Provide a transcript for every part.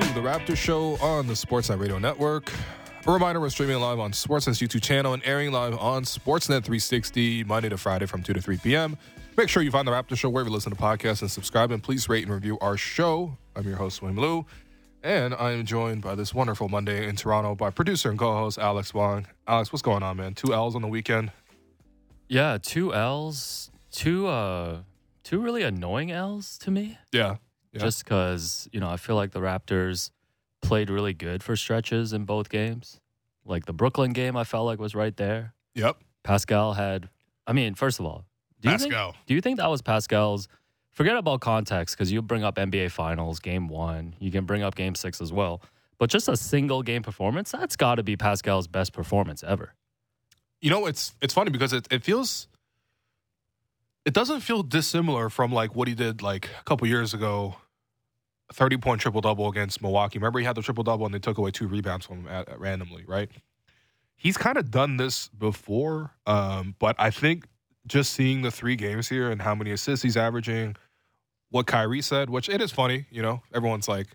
to the Raptor Show on the Sportsnet Radio Network. A reminder we're streaming live on Sportsnet's YouTube channel and airing live on Sportsnet 360 Monday to Friday from 2 to 3 p.m. Make sure you find the Raptor Show wherever you listen to podcasts and subscribe, and please rate and review our show. I'm your host, William Lou, and I am joined by this wonderful Monday in Toronto by producer and co-host Alex Wong. Alex, what's going on, man? Two L's on the weekend. Yeah, two L's, two uh, two really annoying L's to me. Yeah, yeah. Just because you know, I feel like the Raptors played really good for stretches in both games. Like the Brooklyn game, I felt like was right there. Yep. Pascal had. I mean, first of all, do you Pascal. think do you think that was Pascal's? Forget about context because you bring up NBA Finals game one. You can bring up game six as well. But just a single game performance, that's got to be Pascal's best performance ever. You know, it's it's funny because it, it feels it doesn't feel dissimilar from like what he did like a couple years ago. Thirty point triple double against Milwaukee. Remember, he had the triple double and they took away two rebounds from him at, at randomly, right? He's kind of done this before, um, but I think just seeing the three games here and how many assists he's averaging, what Kyrie said, which it is funny, you know, everyone's like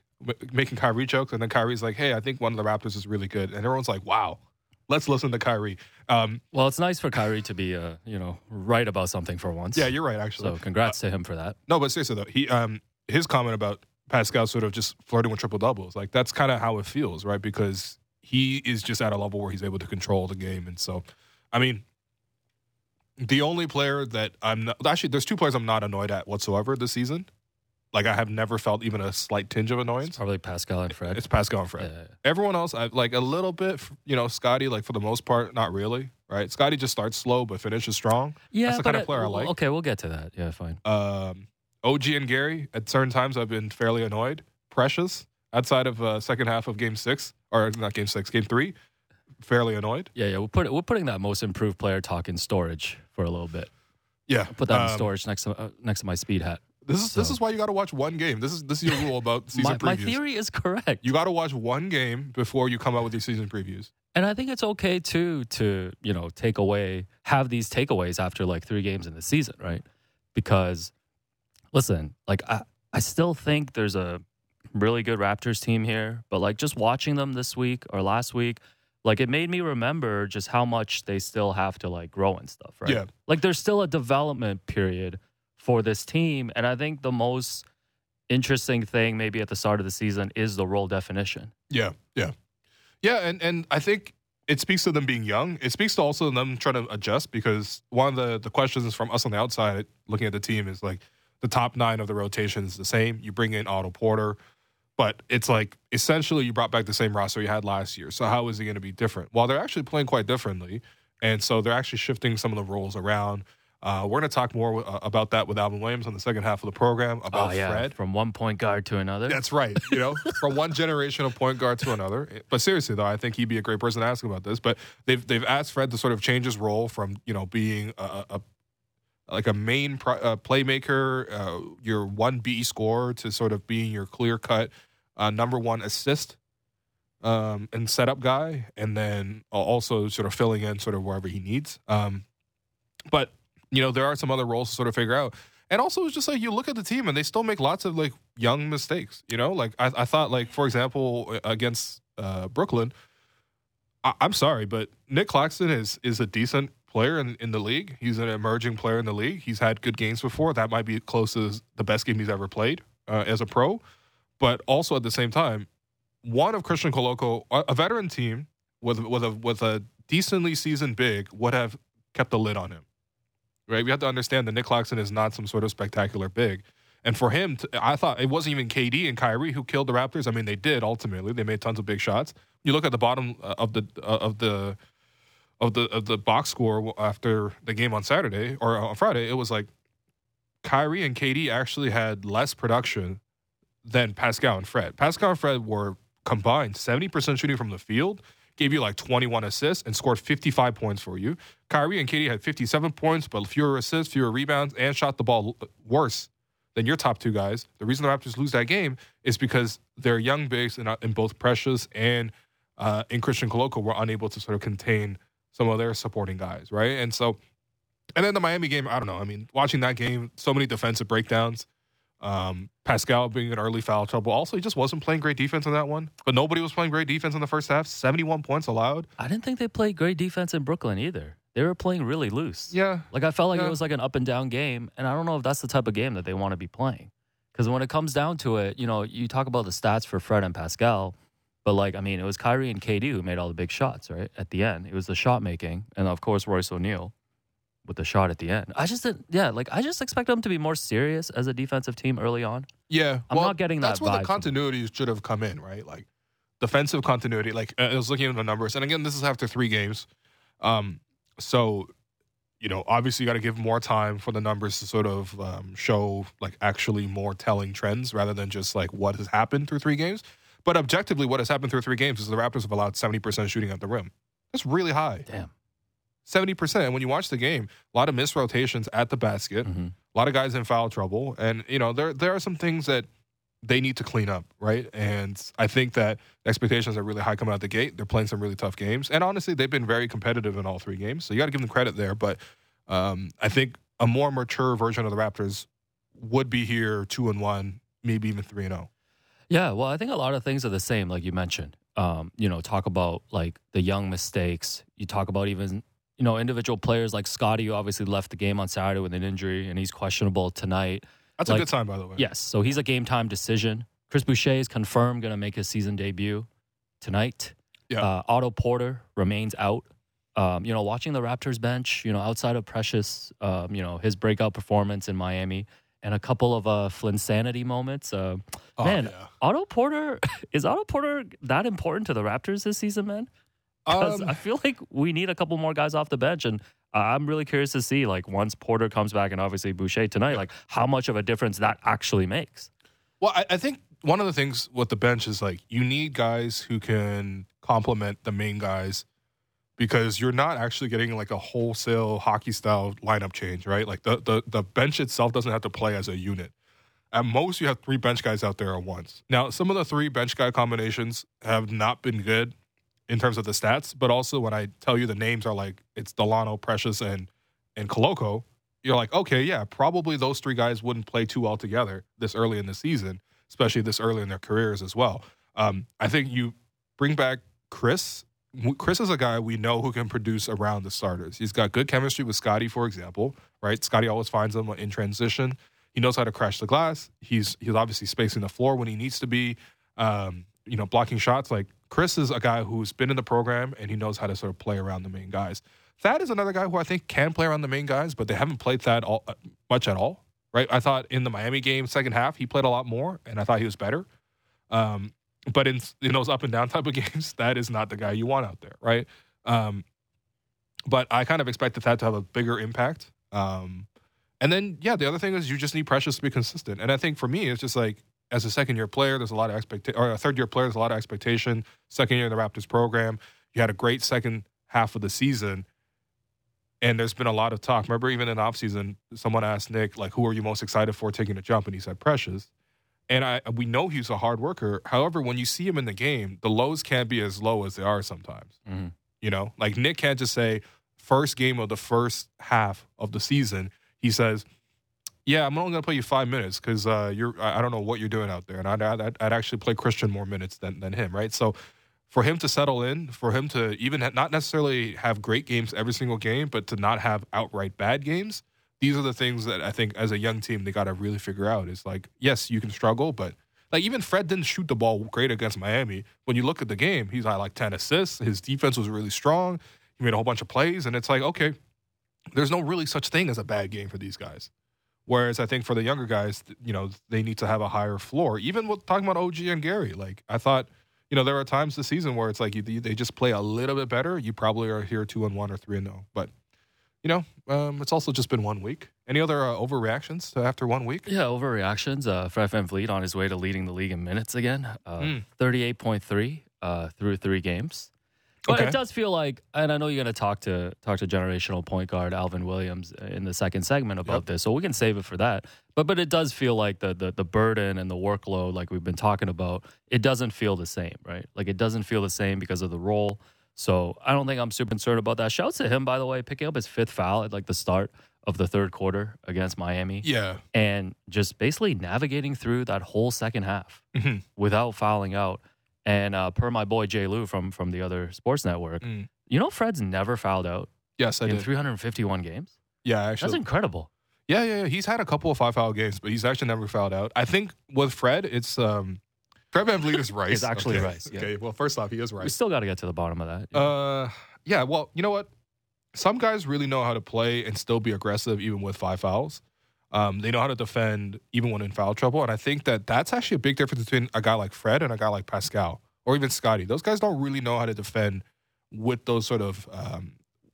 making Kyrie jokes, and then Kyrie's like, "Hey, I think one of the Raptors is really good," and everyone's like, "Wow." Let's listen to Kyrie. Um, Well, it's nice for Kyrie to be, uh, you know, right about something for once. yeah, you're right. Actually, So congrats to him for that. No, but seriously though, he um his comment about Pascal sort of just flirting with triple doubles, like that's kind of how it feels, right? Because he is just at a level where he's able to control the game, and so, I mean, the only player that I'm not, actually there's two players I'm not annoyed at whatsoever this season. Like I have never felt even a slight tinge of annoyance. Probably Pascal and Fred. It's Pascal and Fred. Yeah. Everyone else, I like a little bit. You know, Scotty, like for the most part, not really. Right? Scotty just starts slow but finishes strong. yeah, That's the kind of player I uh, like. Okay, we'll get to that. Yeah, fine. Um, OG and Gary, at certain times, I've been fairly annoyed. Precious, outside of uh, second half of game six, or not game six, game three, fairly annoyed. Yeah, yeah. We're put we're putting that most improved player talk in storage for a little bit. Yeah. Put that in um, storage next to uh, next to my speed hat. This is this is why you got to watch one game. This is this is your rule about season My, my theory is correct, You got to watch one game before you come out with your season previews. and I think it's okay too to you know take away have these takeaways after like three games in the season, right? Because listen, like I I still think there's a really good Raptors team here, but like just watching them this week or last week, like it made me remember just how much they still have to like grow and stuff, right? Yeah. Like there's still a development period for this team, and I think the most interesting thing maybe at the start of the season is the role definition. Yeah, yeah, yeah, and and I think it speaks to them being young. It speaks to also them trying to adjust because one of the the questions from us on the outside looking at the team is like the top nine of the rotation is the same. You bring in Otto Porter, but it's like essentially you brought back the same roster you had last year. So how is it going to be different? Well, they're actually playing quite differently, and so they're actually shifting some of the roles around. Uh, we're going to talk more uh, about that with Alvin Williams on the second half of the program about Fred. from one point guard to another. That's right. You know, from one generation of point guard to another. But seriously, though, I think he'd be a great person to ask about this. But they've they've asked Fred to sort of change his role from you know being a, a like a main uh, playmaker, uh, your one B score to sort of being your clear cut uh, number one assist um, and setup guy, and then also sort of filling in sort of wherever he needs. Um, but you know, there are some other roles to sort of figure out. And also, it's just like you look at the team and they still make lots of like young mistakes. You know, like I, I thought, like for example, against uh, Brooklyn, I, I'm sorry, but Nic Claxton is is a decent player in, in the league. He's an emerging player in the league. He's had good games before. That might be close to the best game he's ever played uh, as a pro. But also at the same time, one of Christian Koloko, a veteran team with with a with a decently seasoned big, would have kept the lid on him right? We have to understand that Nic Claxton is not some sort of spectacular big. And for him, to, I thought it wasn't even KD and Kyrie who killed the Raptors. I mean, they did ultimately. They made tons of big shots. You look at the bottom uh, of the uh, of the of the of the box score after the game on Saturday or on Friday. It was like Kyrie and KD actually had less production than Pascal and Fred. Pascal and Fred were combined 70% shooting from the field, gave you like 21 assists, and scored 55 points for you. Kyrie and KD had 57 points, but fewer assists, fewer rebounds, and shot the ball worse than your top two guys. The reason the Raptors lose that game is because their young bigs in, in both Precious and uh, in Christian Koloko were unable to sort of contain some of their supporting guys, right? And so, and then the Miami game, I don't know. I mean, watching that game, so many defensive breakdowns. Um, Pascal being in early foul trouble. Also, he just wasn't playing great defense in that one. But nobody was playing great defense in the first half. 71 points allowed. I didn't think they played great defense in Brooklyn either. They were playing really loose. Yeah. Like I felt like Yeah. it was like an up and down game, and I don't know if that's the type of game that they want to be playing. Because when it comes down to it, you know, you talk about the stats for Fred and Pascal, but like I mean, it was Kyrie and KD who made all the big shots, right? At the end, it was the shot making, and of course Royce O'Neale with the shot at the end. I just didn't, yeah, like I just expect them to be more serious as a defensive team early on. Yeah. I'm well, not getting that. That's where the continuity should have come in, right? Like defensive continuity. Like I was looking at the numbers, and again, this is after three games. Um, so you know, obviously, you got to give more time for the numbers to sort of um, show like actually more telling trends rather than just like what has happened through three games. But objectively, what has happened through three games is the Raptors have allowed seventy percent shooting at the rim. That's really high. Damn. Seventy percent. And when you watch the game, a lot of missed rotations at the basket hmm a lot of guys in foul trouble, and you know there there are some things that they need to clean up, right? And I think that expectations are really high coming out the gate. They're playing some really tough games, and honestly, they've been very competitive in all three games. So you got to give them credit there. But um, I think a more mature version of the Raptors would be here two and one, maybe even three and oh. Yeah, well, I think a lot of things are the same, like you mentioned. Um, you know, talk about like the young mistakes. You talk about even you know individual players like Scotty, who obviously left the game on Saturday with an injury, and he's questionable tonight. That's Like- a good sign, by the way. Yes, so he's a game time decision. Chris Boucher is confirmed going to make his season debut tonight. Yeah. Uh, Otto Porter remains out. Um, you know, watching the Raptors bench, you know, outside of Precious, um, you know, his breakout performance in Miami and a couple of uh, Flynnsanity moments. Uh, Oh, Man, yeah. Otto Porter is Otto Porter that important to the Raptors this season, man? Because Um, I feel like we need a couple more guys off the bench, and I'm really curious to see like once Porter comes back and obviously Boucher tonight, like how much of a difference that actually makes. Well, I, I think one of the things with the bench is like you need guys who can complement the main guys because you're not actually getting like a wholesale hockey style lineup change, right? Like the, the the bench itself doesn't have to play as a unit. At most, you have three bench guys out there at once. Now, some of the three bench guy combinations have not been good in terms of the stats, but also when I tell you the names are like it's Dalano, Precious, and and Koloko, you're like, okay, yeah, probably those three guys wouldn't play too well together this early in the season, especially this early in their careers as well. Um, I think you bring back Chris. Chris is a guy we know who can produce around the starters. He's got good chemistry with Scotty, for example, right? Scotty always finds him in transition. He knows how to crash the glass. He's he's obviously spacing the floor when he needs to be. Um, you know, blocking shots. Like Chris is a guy who's been in the program and he knows how to sort of play around the main guys. Thad is another guy who I think can play around the main guys, but they haven't played Thad all, uh, much at all. Right? I thought in the Miami game, second half, he played a lot more, and I thought he was better. Um, but in in those up and down type of games, that is not the guy you want out there, right? Um, but I kind of expected that to have a bigger impact. Um, and then, yeah, the other thing is you just need Precious to be consistent. And I think for me, it's just like as a second year player, there's a lot of expectation, or a third year player, there's a lot of expectation. Second year in the Raptors program, you had a great second half of the season. And there's been a lot of talk. Remember, even in offseason, someone asked Nick, like, who are you most excited for taking a jump? And he said, Precious. And I we know he's a hard worker. However, when you see him in the game, the lows can't be as low as they are sometimes. Mhm. You know, like Nick can't just say first game of the first half of the season. He says, "Yeah, I'm only going to play you five minutes because uh, you're. I I don't know what you're doing out there, and I'd, I'd, I'd actually play Christian more minutes than than him, right? So." For him to settle in, for him to even ha- not necessarily have great games every single game, but to not have outright bad games, these are the things that I think as a young team they got to really figure out. Is like, yes, you can struggle, but like even Fred didn't shoot the ball great against Miami. When you look at the game, he's had like ten assists. His defense was really strong. He made a whole bunch of plays, and it's like, okay, there's no really such thing as a bad game for these guys. Whereas I think for the younger guys, you know, they need to have a higher floor. Even with talking about OG and Gary, like I thought, you know, there are times this season where it's like you, they just play a little bit better. You probably are here two and one or three and zero, but you know, um, it's also just been one week. Any other uh, overreactions after one week? Yeah, overreactions. Uh, Fred VanVleet on his way to leading the league in minutes again. Uh, Mm. 38.3 uh, through three games. But Okay. it does feel like, and I know you're going to talk to talk to generational point guard Alvin Williams in the second segment about Yep. this, so we can save it for that. But but it does feel like the, the the burden and the workload, like we've been talking about, it doesn't feel the same, right? Like it doesn't feel the same because of the role. So I don't think I'm super concerned about that. Shouts to him, by the way, picking up his fifth foul at like the start of the third quarter against Miami Yeah. and just basically navigating through that whole second half Mhm. without fouling out. And uh, per my boy Jay Lou from from the other sports network, Mm. you know Fred's never fouled out Yes, I in did. 351 games. Yeah, That's incredible. Yeah, yeah, yeah. He's had a couple of five foul games, but he's actually never fouled out. I think with Fred, it's um Fred VanVleet is Rice. He's actually okay. Rice, yeah. Okay. Well, first off, he is right. We still got to get to the bottom of that. Uh, yeah. Well, you know what? Some guys really know how to play and still be aggressive even with five fouls. Um, they know how to defend even when in foul trouble, and I think that that's actually a big difference between a guy like Fred and a guy like Pascal or even Scotty. Those guys don't really know how to defend with those sort of, um,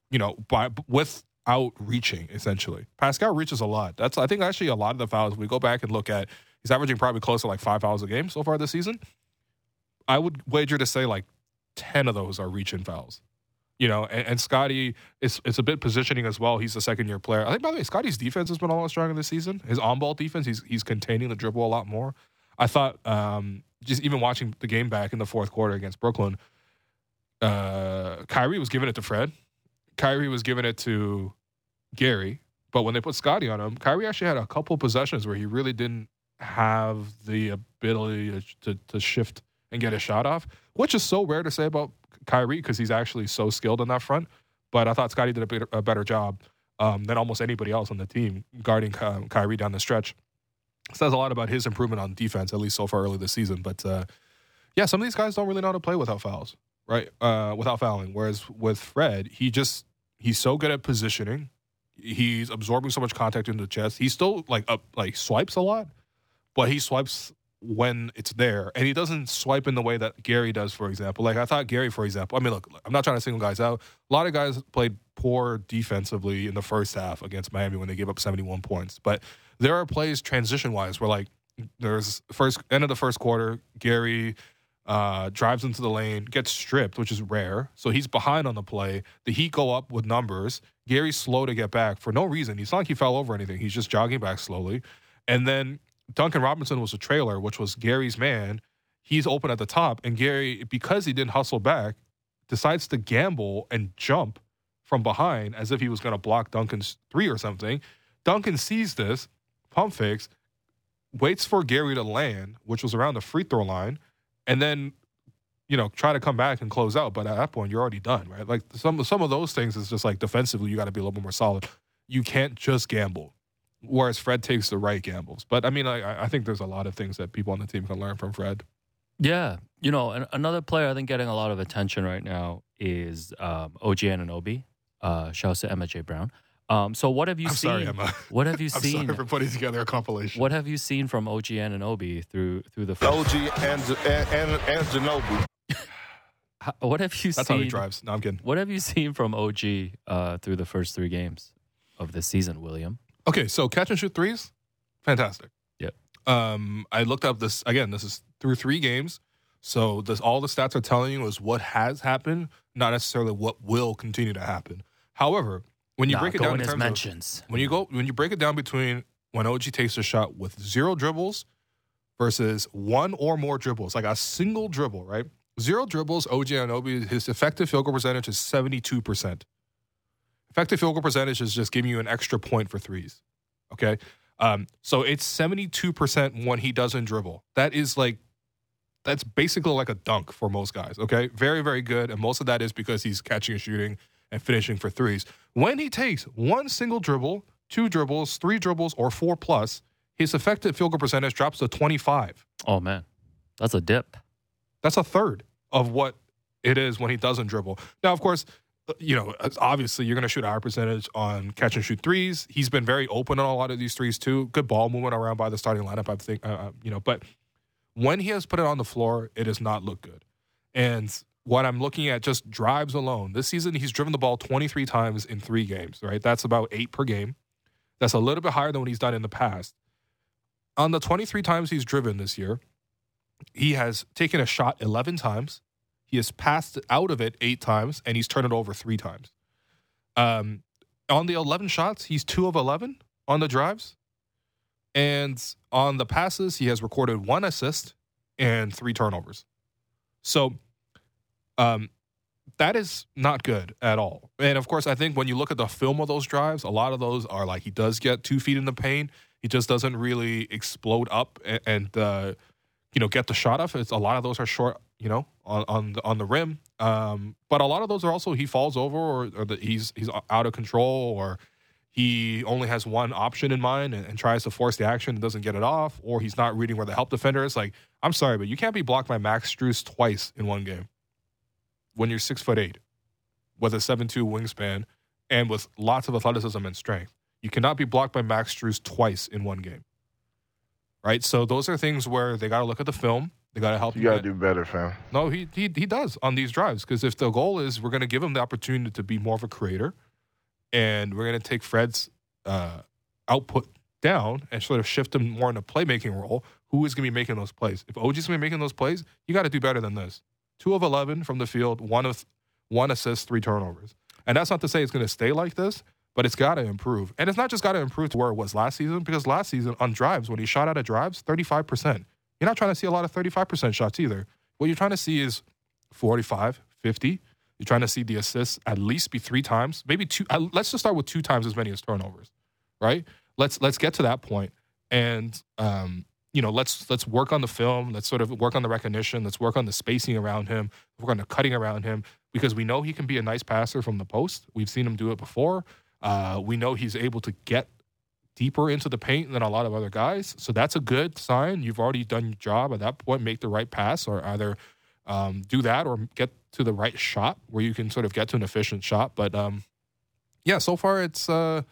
you know, by without reaching. Essentially, Pascal reaches a lot. That's I think actually a lot of the fouls. We go back and look at, he's averaging probably close to like five fouls a game so far this season. I would wager to say like ten of those are reach reaching fouls. You know, and, and Scotty is it's a bit positioning as well. He's a second year player. I think by the way, Scotty's defense has been a lot stronger this season. His on ball defense, he's he's containing the dribble a lot more. I thought um, just even watching the game back in the fourth quarter against Brooklyn, uh, Kyrie was giving it to Fred. Kyrie was giving it to Gary. But when they put Scotty on him, Kyrie actually had a couple possessions where he really didn't have the ability to, to, shift and get a shot off, which is so rare to say about Kyrie because he's actually so skilled on that front. But I thought Scotty did a better, a better job um, than almost anybody else on the team guarding um, Kyrie down the stretch. Says a lot about his improvement on defense, at least so far early this season. But uh, yeah, some of these guys don't really know how to play without fouls, right? Uh, without fouling. Whereas with Fred, he just he's so good at positioning. He's absorbing so much contact into the chest. He still like up like swipes a lot, but he swipes when it's there, and he doesn't swipe in the way that Gary does, for example. Like I thought Gary, for example. I mean, look, I'm not trying to single guys out. A lot of guys played poor defensively in the first half against Miami when they gave up 71 points, but there are plays transition wise where like there's first end of the first quarter, Gary uh, drives into the lane, gets stripped, which is rare. So he's behind on the play. The Heat go up with numbers. Gary's slow to get back for no reason. He's not like he fell over anything. He's just jogging back slowly. And then Duncan Robinson was a trailer, which was Gary's man. He's open at the top, and Gary, because he didn't hustle back, decides to gamble and jump from behind as if he was going to block Duncan's three or something. Duncan sees this, pump fakes, waits for Gary to land, which was around the free throw line, and then you know try to come back and close out. But at that point, you're already done, right? Like some some of those things is just like defensively, you got to be a little bit more solid. You can't just gamble. Whereas Fred takes the right gambles. But I mean, I, I think there's a lot of things that people on the team can learn from Fred. Yeah, you know, an, another player I think getting a lot of attention right now is um, OG Anunoby. Uh, shouts to Emma J. Brown. Um, so what have you I'm seen? sorry, Emma. What have you I'm seen? sorry for putting together a compilation. What have you seen from OG Anunoby through through the? First, OG and and and, and Ginobili. How- what have you That's seen? how he drives. No, I'm kidding. What have you seen from OG uh, through the first three games of this season, William? Okay, so catch and shoot threes, fantastic. Yep. Um, I looked up this again. This is through three games, so this all the stats are telling you is what has happened, not necessarily what will continue to happen. However, when you Nah, break it down in terms of, mentions. when you go when you break it down between when OG takes a shot with zero dribbles versus one or more dribbles, like a single dribble, right? Zero dribbles, OG Anunoby, his effective field goal percentage is 72%. Effective field goal percentage is just giving you an extra point for threes. Okay. Um, so it's 72% when he doesn't dribble. That is like, that's basically like a dunk for most guys. Okay. Very, very good. And most of that is because he's catching and shooting and finishing for threes. When he takes one single dribble, two dribbles, three dribbles, or four plus, his effective field goal percentage drops to 25. Oh man, that's a dip. That's a third of what it is when he doesn't dribble. Now, of course, you know, obviously you're going to shoot a higher percentage on catch and shoot threes. He's been very open on a lot of these threes too. Good ball movement around by the starting lineup, I think. Uh, uh, you know, but when he has put it on the floor, it does not look good. And what I'm looking at just drives alone. This season, he's driven the ball 23 times in three games. Right, that's about eight per game. That's a little bit higher than what he's done in the past. On the 23 times he's driven this year, he has taken a shot 11 times. He has passed out of it eight times, and he's turned it over three times. Um, on the 11 shots, he's two of 11 on the drives. And on the passes, he has recorded one assist and three turnovers. So um, that is not good at all. And of course, I think when you look at the film of those drives, a lot of those are like he does get two feet in the paint. He just doesn't really explode up and, and uh, you know get the shot off. It's a lot of those are short, you know, on on the, on the rim. Um, but a lot of those are also he falls over or, or the, he's he's out of control or he only has one option in mind and, and, tries to force the action and doesn't get it off, or he's not reading where the help defender is. Like, I'm sorry, but you can't be blocked by Max Strus twice in one game when you're six foot eight with a seven two wingspan and with lots of athleticism and strength. You cannot be blocked by Max Strus twice in one game. Right? So those are things where they got to look at the film. They got to help. You got to do better, fam. No, he he he does on these drives because if the goal is we're going to give him the opportunity to be more of a creator, and we're going to take Fred's uh, output down and sort of shift him more in a playmaking role, who is going to be making those plays? If OG's going to be making those plays, you got to do better than this. Two of eleven from the field, one of one assist, three turnovers, and that's not to say it's going to stay like this. But it's got to improve. And it's not just got to improve to where it was last season, because last season on drives, when he shot out of drives, 35%. You're not trying to see a lot of 35% shots either. What you're trying to see is 45, 50. You're trying to see the assists at least be three times, maybe two. Let's just start with two times as many as turnovers, right? Let's let's get to that point, and um, you know, let's let's work on the film. Let's sort of work on the recognition. Let's work on the spacing around him. Work on the cutting around him because we know he can be a nice passer from the post. We've seen him do it before. Uh, we know he's able to get deeper into the paint than a lot of other guys. So that's a good sign. You've already done your job at that point. Make the right pass or either um, do that or get to the right shot where you can sort of get to an efficient shot. But um, yeah, so far it's. Uh,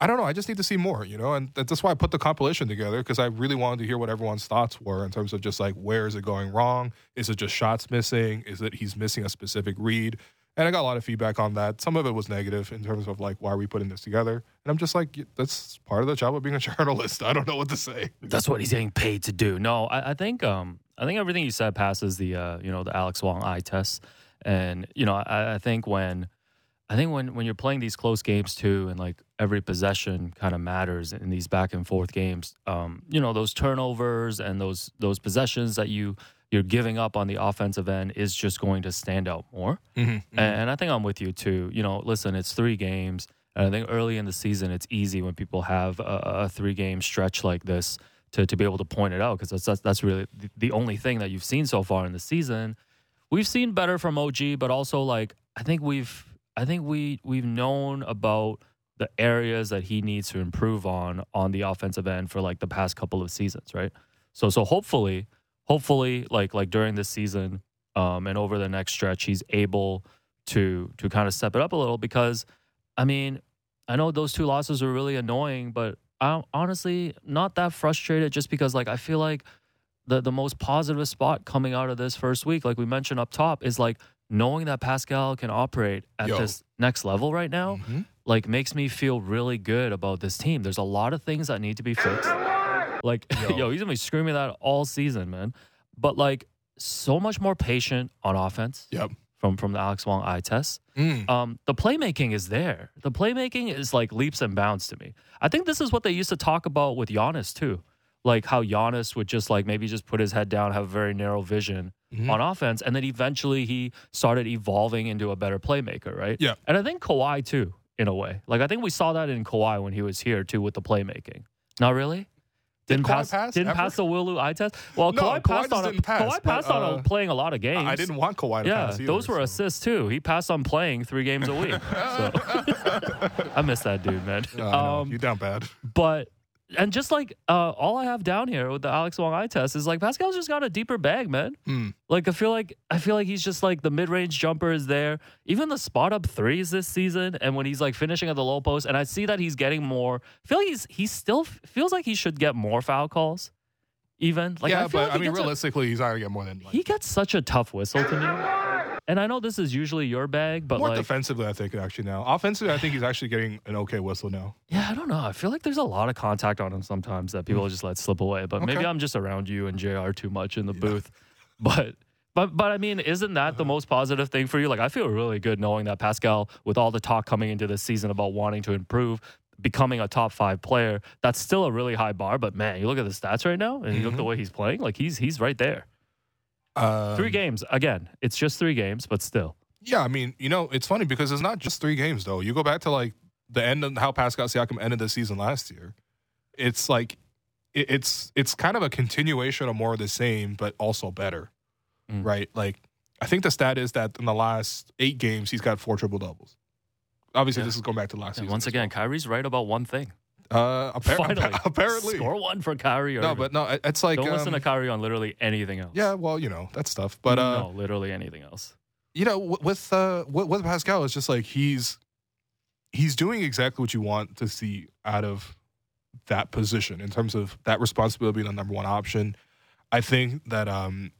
I don't know. I just need to see more, you know, and that's why I put the compilation together because I really wanted to hear what everyone's thoughts were in terms of just like where is it going wrong? Is it just shots missing? Is it he's missing a specific read? And I got a lot of feedback on that. Some of it was negative in terms of like, why are we putting this together? And I'm just like, that's part of the job of being a journalist. I don't know what to say. That's what he's getting paid to do. No, I, I think um, I think everything you said passes the uh, you know the Alex Wong eye test. And you know, I, I think when I think when when you're playing these close games too, and like every possession kind of matters in these back and forth games. Um, you know, those turnovers and those those possessions that you you're giving up on the offensive end is just going to stand out more. Mm-hmm, mm-hmm. And I think I'm with you too. You know, listen, it's three games. And I think early in the season, it's easy when people have a, a three game stretch like this to, to be able to point it out because that's, that's, that's really the only thing that you've seen so far in the season. We've seen better from OG, but also like I think we've I think we we've known about the areas that he needs to improve on on the offensive end for like the past couple of seasons, right? So so hopefully hopefully like like during this season um, and over the next stretch he's able to to kind of step it up a little because I mean I know those two losses are really annoying but I'm honestly not that frustrated just because like I feel like the the most positive spot coming out of this first week like we mentioned up top is like knowing that Pascal can operate at Yo. this next level right now mm-hmm. like makes me feel really good about this team there's a lot of things that need to be fixed like, yo. yo, he's gonna be screaming that all season, man. But like, so much more patient on offense. Yep. From from the Alex Wong eye test. Mm. Um, the playmaking is there. The playmaking is like leaps and bounds to me. I think this is what they used to talk about with Giannis too. Like how Giannis would just like maybe just put his head down, have a very narrow vision mm-hmm. on offense, and then eventually he started evolving into a better playmaker, right? Yeah. And I think Kawhi too, in a way. Like I think we saw that in Kawhi when he was here too with the playmaking. Not really. Didn't Did pass, pass. Didn't ever? pass the Will Lou eye test. Well, no, Kawhi, Kawhi passed on. A, pass, Kawhi passed but, uh, on playing a lot of games. I didn't want Kawhi to yeah, pass. Yeah, those were so. assists too. He passed on playing three games a week. so I miss that dude, man. Oh, um, you down bad. But and just like uh, all I have down here with the Alex Wong eye test is like Pascal's just got a deeper bag, man. Mm. Like I feel like I feel like he's just like the mid range jumper is there. Even the spot up threes this season, and when he's like finishing at the low post, and I see that he's getting more. I feel like he's he still feels like he should get more foul calls. Even like yeah, I but like I mean realistically, a, he's already get more than like, he gets such a tough whistle to me. And I know this is usually your bag, but more like defensively, I think actually now. Offensively, I think he's actually getting an okay whistle now. Yeah, I don't know. I feel like there's a lot of contact on him sometimes that people mm. just let slip away. But okay. maybe I'm just around you and Jr. too much in the booth. But but but I mean, isn't that the uh-huh. most positive thing for you? Like I feel really good knowing that Pascal, with all the talk coming into this season about wanting to improve, becoming a top five player, that's still a really high bar. But man, you look at the stats right now, and you mm-hmm. look the way he's playing, like he's he's right there. Um, three games again. It's just three games, but still. Yeah, I mean, you know, it's funny because it's not just three games though. You go back to like the end of how Pascal Siakam ended the season last year. It's like it, it's it's kind of a continuation of more of the same, but also better, Mm. right? Like I think the stat is that in the last eight games he's got four triple doubles. Obviously, Yeah. this is going back to last And season. once again, Kyrie's right about one thing. Uh, appar- Finally, apparently, score one for Kyrie. no, but no, it- it's like don't listen um, to Kyrie on literally anything else. yeah, well, you know that stuff, but uh, no, literally anything else. you know, w- with uh, with, with Pascal, it's just like he's he's doing exactly what you want to see out of that position in terms of that responsibility being the number one option. I think that um,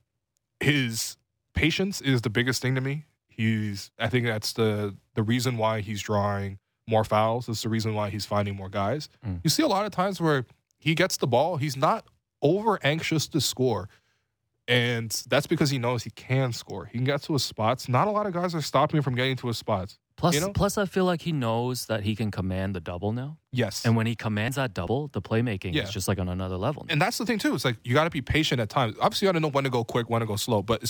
his patience is the biggest thing to me. He's, I think that's the the reason why he's drawing more fouls. It's the reason why he's finding more guys. Mm. You see a lot of times where he gets the ball, he's not over anxious to score. And that's because he knows he can score. He can get to his spots. Not a lot of guys are stopping him from getting to his spots. Plus, You know? plus, I feel like he knows that he can command the double now. Yes. And when he commands that double, the playmaking Yeah. is just like on another level. And that's the thing too. It's like you got to be patient at times. Obviously, you got to know when to go quick, when to go slow. But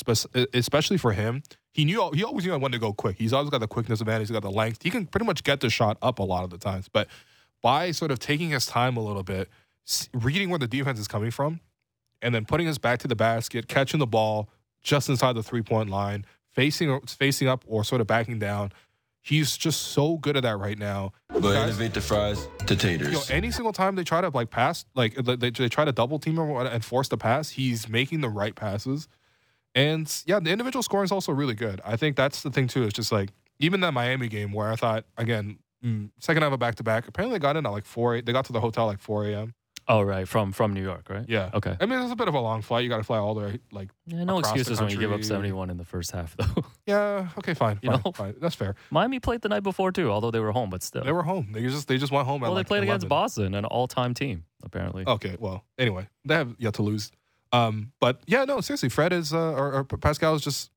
especially for him, he knew he always knew when to go quick. He's always got the quickness advantage. He's got the length. He can pretty much get the shot up a lot of the times. But by sort of taking his time a little bit, reading where the defense is coming from, and then putting his back to the basket, catching the ball just inside the three point line, facing facing up or sort of backing down. He's just so good at that right now. But Guys- elevate the fries to taters. Yo, any single time they try to like pass, like they they try to double team him and force the pass, he's making the right passes. And yeah, the individual scoring is also really good. I think that's the thing too. It's just like even that Miami game where I thought again mm, second half of back to back. Apparently they got in at like four. They got to the hotel like four a.m. oh, right, from from New York, right? Yeah. Okay. I mean it's a bit of a long flight. You got to fly all the way. Like Yeah, no excuses when you give up 71 in the first half, though. yeah, okay, fine, You fine, know? fine. That's fair. Miami played the night before too, although they were home, but still. They were home. They just they just went home. well, they like played against Boston, an all-time team, apparently. Okay, well, anyway, they have yet to lose. Um, but yeah, no, seriously, Fred is uh, or, or Pascal is just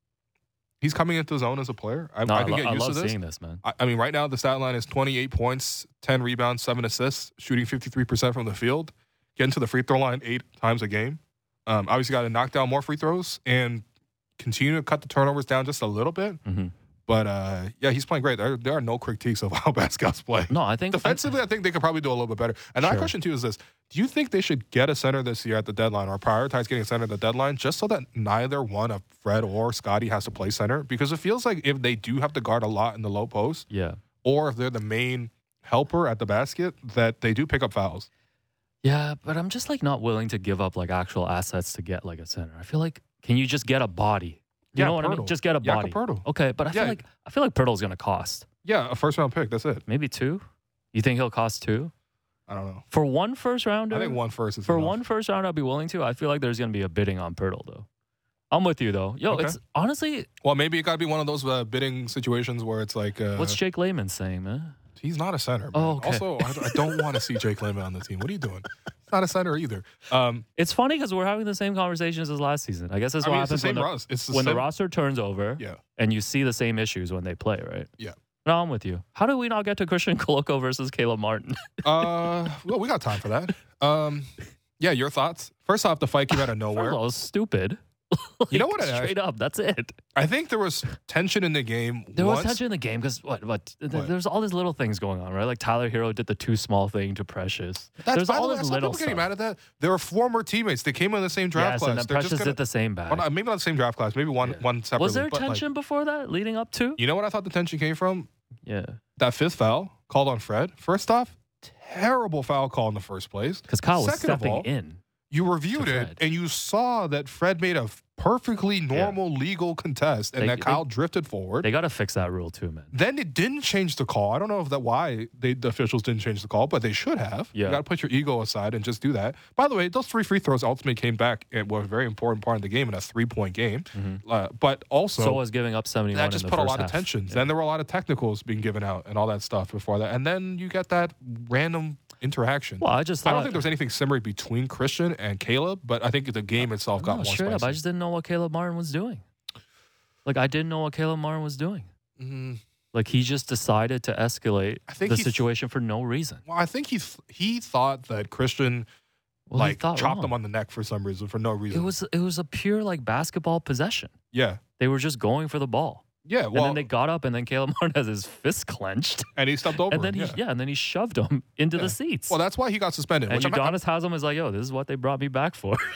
he's coming into his own as a player. I, no, I I, can lo- get I used to this. seeing this, man. I, I mean, right now the stat line is 28 points, 10 rebounds, seven assists, shooting 53 percent from the field, getting to the free throw line eight times a game. Um, obviously, got to knock down more free throws and continue to cut the turnovers down just a little bit. hmm But uh, yeah, he's playing great. There, there are no critiques of how Pascal's playing. No, I think Defensively, I think they could probably do a little bit better. And my Sure. question too is this: Do you think they should get a center this year at the deadline, or prioritize getting a center at the deadline, just so that neither one of Fred or Scotty has to play center? Because it feels like if they do have to guard a lot in the low post, yeah, or if they're the main helper at the basket, that they do pick up fouls. yeah, but I'm just like not willing to give up like actual assets to get like a center. I feel like can you just get a body? You Yeah, know what I mean? Just get a Jakob body. Poeltl. Okay, but I feel Yeah. like I feel like Poeltl's gonna cost Yeah, a first round pick. That's it. maybe two. You think he'll cost two I don't know. for one first rounder? I think one first is For enough. one first round, I'd be willing to. I feel like there's going to be a bidding on Poeltl, though. I'm with you, though. Yo, Okay. it's honestly, Well, maybe it got to be one of those uh, bidding situations where it's like, uh, what's Jake Layman saying, man? He's not a center. Man. Oh, okay. Also, I, I don't want to see Jake Layman on the team. What are you doing? He's not a center either. Um, It's funny because we're having the same conversations as last season. I guess that's I what mean, it's the same when, the, the when the roster turns over Yeah. and you see the same issues when they play, right? Yeah. No, I'm with you. How do we not get to Christian Koloko versus Caleb Martin? Uh, well, we got time for that. Um, yeah, your thoughts? First off, the fight came out of nowhere. of all, it's stupid. You know Like, what I- Straight up, that's it. I think there was tension in the game. There was tension in the game because what? What? What? There's all these little things going on, right? Like Tyler Herro did the too small thing to Precious. That's, There's all the way, this little people getting mad at that. They were former teammates. They came in the same draft yes, class. and then They're Precious just gonna, did the same bag. well, maybe not the same draft class. Maybe one Yeah. one separately. Was there but, like, tension before that, leading up to? you know what I thought the tension came from? Yeah, That fifth foul called on Fred. First off, terrible foul call in the first place. because Kyle was Second of stepping all, in. You reviewed it and you saw that Fred made a perfectly normal legal contest and They- that they- Kyle drifted forward. They got to fix that rule too, man. then it didn't change the call. I don't know if that why they, the officials didn't change the call, but they should have. Yeah. You got to put your ego aside and just do that. By the way, those three free throws ultimately came back and were a very important part of the game in a three point game. Uh, but also, So, was giving up 71 that just put a lot half. of tensions. Yeah. Then there were a lot of technicals being given out and all that stuff before that. And then you get that random interaction. Well, I just I don't think there was anything similar between Christian and Caleb, but I think the game itself got no, more straight spicy. up. I just didn't know what Caleb Martin was doing. Like I didn't know what Caleb Martin was doing. Mhm. Like he just decided to escalate I think the he- situation for no reason. Well, I think he th- he thought that Christian Well, like thought chopped wrong. him on the neck for some reason, for no reason. It was it was a pure like basketball possession. yeah, They were just going for the ball. Yeah, and then they got up, and then Caleb Martin has his fist clenched, and he stepped over. and then him, he yeah. yeah. and then he shoved him into Yeah. the seats. Well, that's why he got suspended. and Udonis Haslem is like, "Yo, this is what they brought me back for."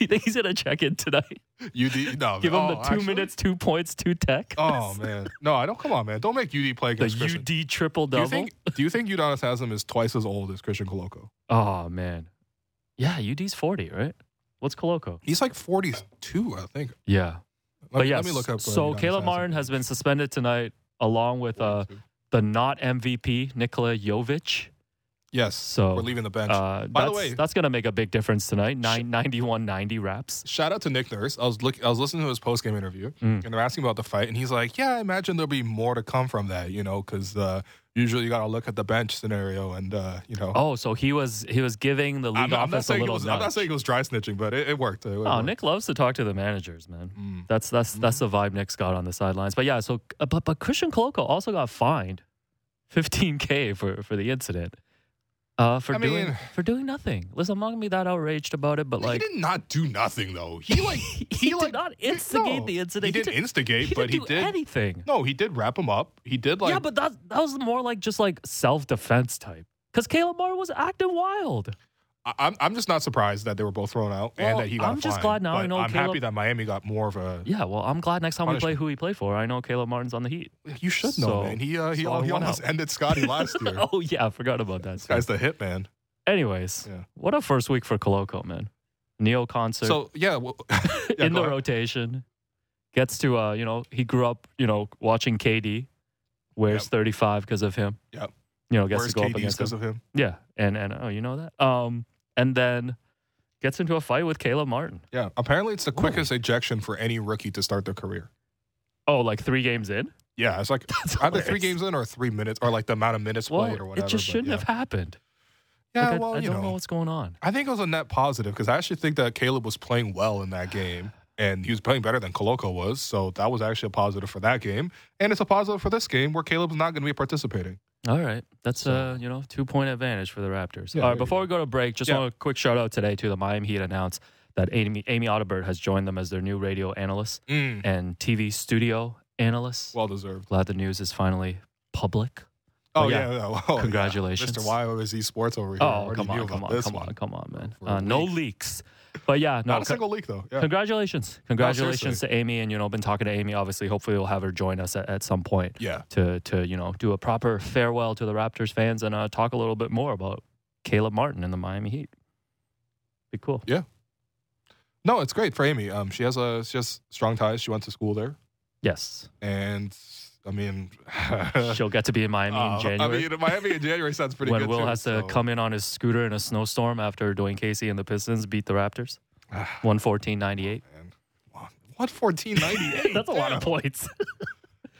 you think he's gonna check in tonight? UD, no, Give him oh, the two actually? minutes, two points, two tech. Oh man, no, I don't. Come on, man, don't make UD play the against Christian. UD triple do you double. think? Do you think Udonis Haslem is twice as old as Christian Koloko? Oh man, yeah, UD's forty, right? What's Koloko? He's like 42, I think. Yeah, Let, but me- yes. let me look up. so Udonis Caleb Martin has been suspended tonight, along with uh, the not MVP Nikola Jovic. yes. So we're leaving the bench. Uh, By the that's, way- that's gonna make a big difference tonight. Nine, 91 90 reps. Shout out to Nick Nurse. I was look, I was listening to his post game interview, Mm. and they're asking about the fight, and he's like, "Yeah, I imagine there'll be more to come from that, you know, because uh, usually you got to look at the bench scenario, and uh, you know." Oh, so he was he was giving the league I'm, I'm office a saying it little was, I'm not saying it was dry snitching, but it, it worked. It Oh, worked. Nick loves to talk to the managers, man. Mm. That's that's that's the vibe Nick's got on the sidelines. But yeah, so uh, but but Christian Koloko also got fined 15k for for the incident. Uh, for I doing mean- for doing nothing. Listen, I'm not gonna be that outraged about it, but like he did not do nothing though. He like he, he, did not instigate no, the incident. He didn't instigate, he but didn't he do did. anything. No, he did wrap him up. He did like yeah, but that that was more like just like self defense type. Because Caleb Martin was acting wild. I'm I'm just not surprised that they were both thrown out Well, and that he got. I'm just glad now I know. I'm Caleb- happy that Miami got more of a. Yeah, well, I'm glad next time we play who he played for. I know Caleb Martin's on the Heat. You should know, So- man. He uh, he, so he almost out. ended Scotty last year. oh yeah, I forgot about that. This guy's the hit man. Anyways, Yeah. what a first week for Koloko, man. Neo concert So yeah, well, yeah, in the ahead. rotation. Gets to uh, you know, he grew up, you know, watching KD, wears Yep. 35 because of him. Yep. You know, gets Where's to go up against him. of him? Yeah, and and oh, you know that. Um, and then gets into a fight with Caleb Martin. Yeah, apparently it's the Whoa. quickest ejection for any rookie to start their career. Oh, like three games in. Yeah, it's like That's either three games in or three minutes or like the amount of minutes Well, played or whatever. it just but shouldn't yeah. have happened. Yeah, Like, I, well, I you don't know, know what's going on. I think it was a net positive because I actually think that Caleb was playing well in that game. And he was playing better than Koloko was. So that was actually a positive for that game. And it's a positive for this game where Caleb's not going to be participating. All right, that's So- uh, you know, two point advantage for the Raptors. Yeah, All right, before we go to break, just Yeah. want a quick shout out today to the Miami Heat announced that Amy Amy has joined them as their new radio analyst and TV studio analyst. Well deserved. Glad the news is finally public. Oh, But yeah. yeah. Oh, yeah. Congratulations. Mr. YOZ Sports over here. Oh, come on, come on, come one. on, come on, man. Uh, no leaks. But yeah, no, Not a single leak, though. Yeah. congratulations. Congratulations seriously. to Amy. And, you know, been talking to Amy. Obviously, hopefully we'll have her join us at, at some point yeah. to, to, you know, do a proper farewell to the Raptors fans and uh, talk a little bit more about Caleb Martin and the Miami Heat. Be cool. Yeah. No, it's great for Amy. Um, she has a she has strong ties. She went to school there, Yes. and I mean, She'll get to be in Miami uh, in January. I mean, Miami in January sounds pretty when good. Will too, has to come in on his scooter in a snowstorm after Dwane Casey and the Pistons beat the Raptors. 114 98. Man. What fourteen ninety eight? That's a lot of points.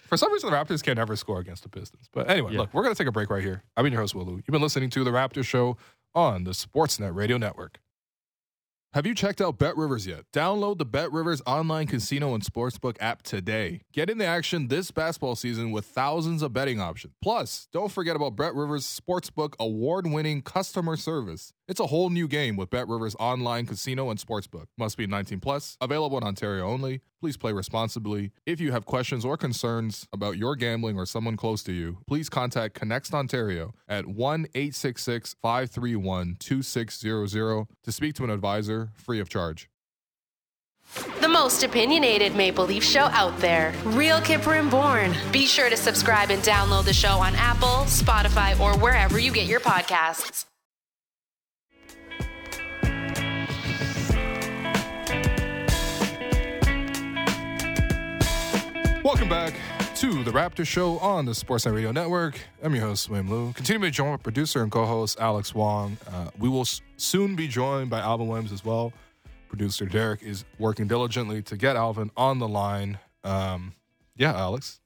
For some reason, the Raptors can never score against the Pistons. But anyway, Yeah. look, we're gonna take a break right here. I've been your host, Willu. You've been listening to the Raptor Show on the Sportsnet Radio Network. Have you checked out Bet Rivers yet? Download the Bet Rivers online casino and sportsbook app today. Get in the action this basketball season with thousands of betting options. Plus, don't forget about Bet Rivers Sportsbook award winning customer service. It's a whole new game with Bet Rivers online casino and sportsbook. Must be 19 plus. Available in Ontario only. Please play responsibly. If you have questions or concerns about your gambling or someone close to you, please contact ConnexOntario at 1 866 531 2600 to speak to an advisor free of charge. The most opinionated Maple Leaf show out there. Real Kyper and Bourne. Be sure to subscribe and download the show on Apple, Spotify, or wherever you get your podcasts. Welcome back to the Raptor Show on the Sportsnet Radio Network. I'm your host, Wim Lou. Continue to join by producer and co-host Alex Wong. Uh, we will s- soon be joined by Alvin Williams as well. Producer Derek is working diligently to get Alvin on the line. Um, yeah, Alex,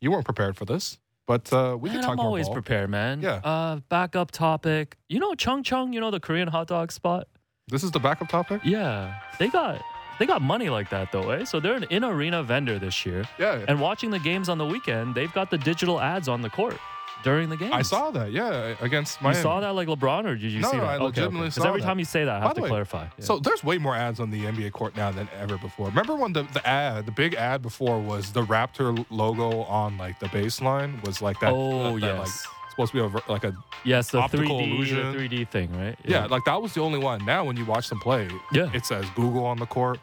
you weren't prepared for this, but uh, we can Man, talk I'm more always ball. prepared, man. Yeah. Uh, backup topic. You know Chung Chung, you know the Korean hot dog spot? This is the backup topic. Yeah. They got they got money like that though, eh? So they're an in arena vendor this year. Yeah, And watching the games on the weekend, they've got the digital ads on the court. during the game. I saw that. Yeah, against my. You saw that like LeBron, or did you No, see no, that? I Okay, legitimately Because saw every that. time you say that, I have the to way, clarify. Yeah. So there's way more ads on the NBA court now than ever before. Remember when the, the ad, the big ad before was the Raptor logo on like the baseline was like that. Oh, that, that, like, yes. Supposed to be a, like a yes, the optical 3D, illusion. 3D thing, right? yeah. like that was the only one. Now when you watch them play, Yeah. it says Google on the court.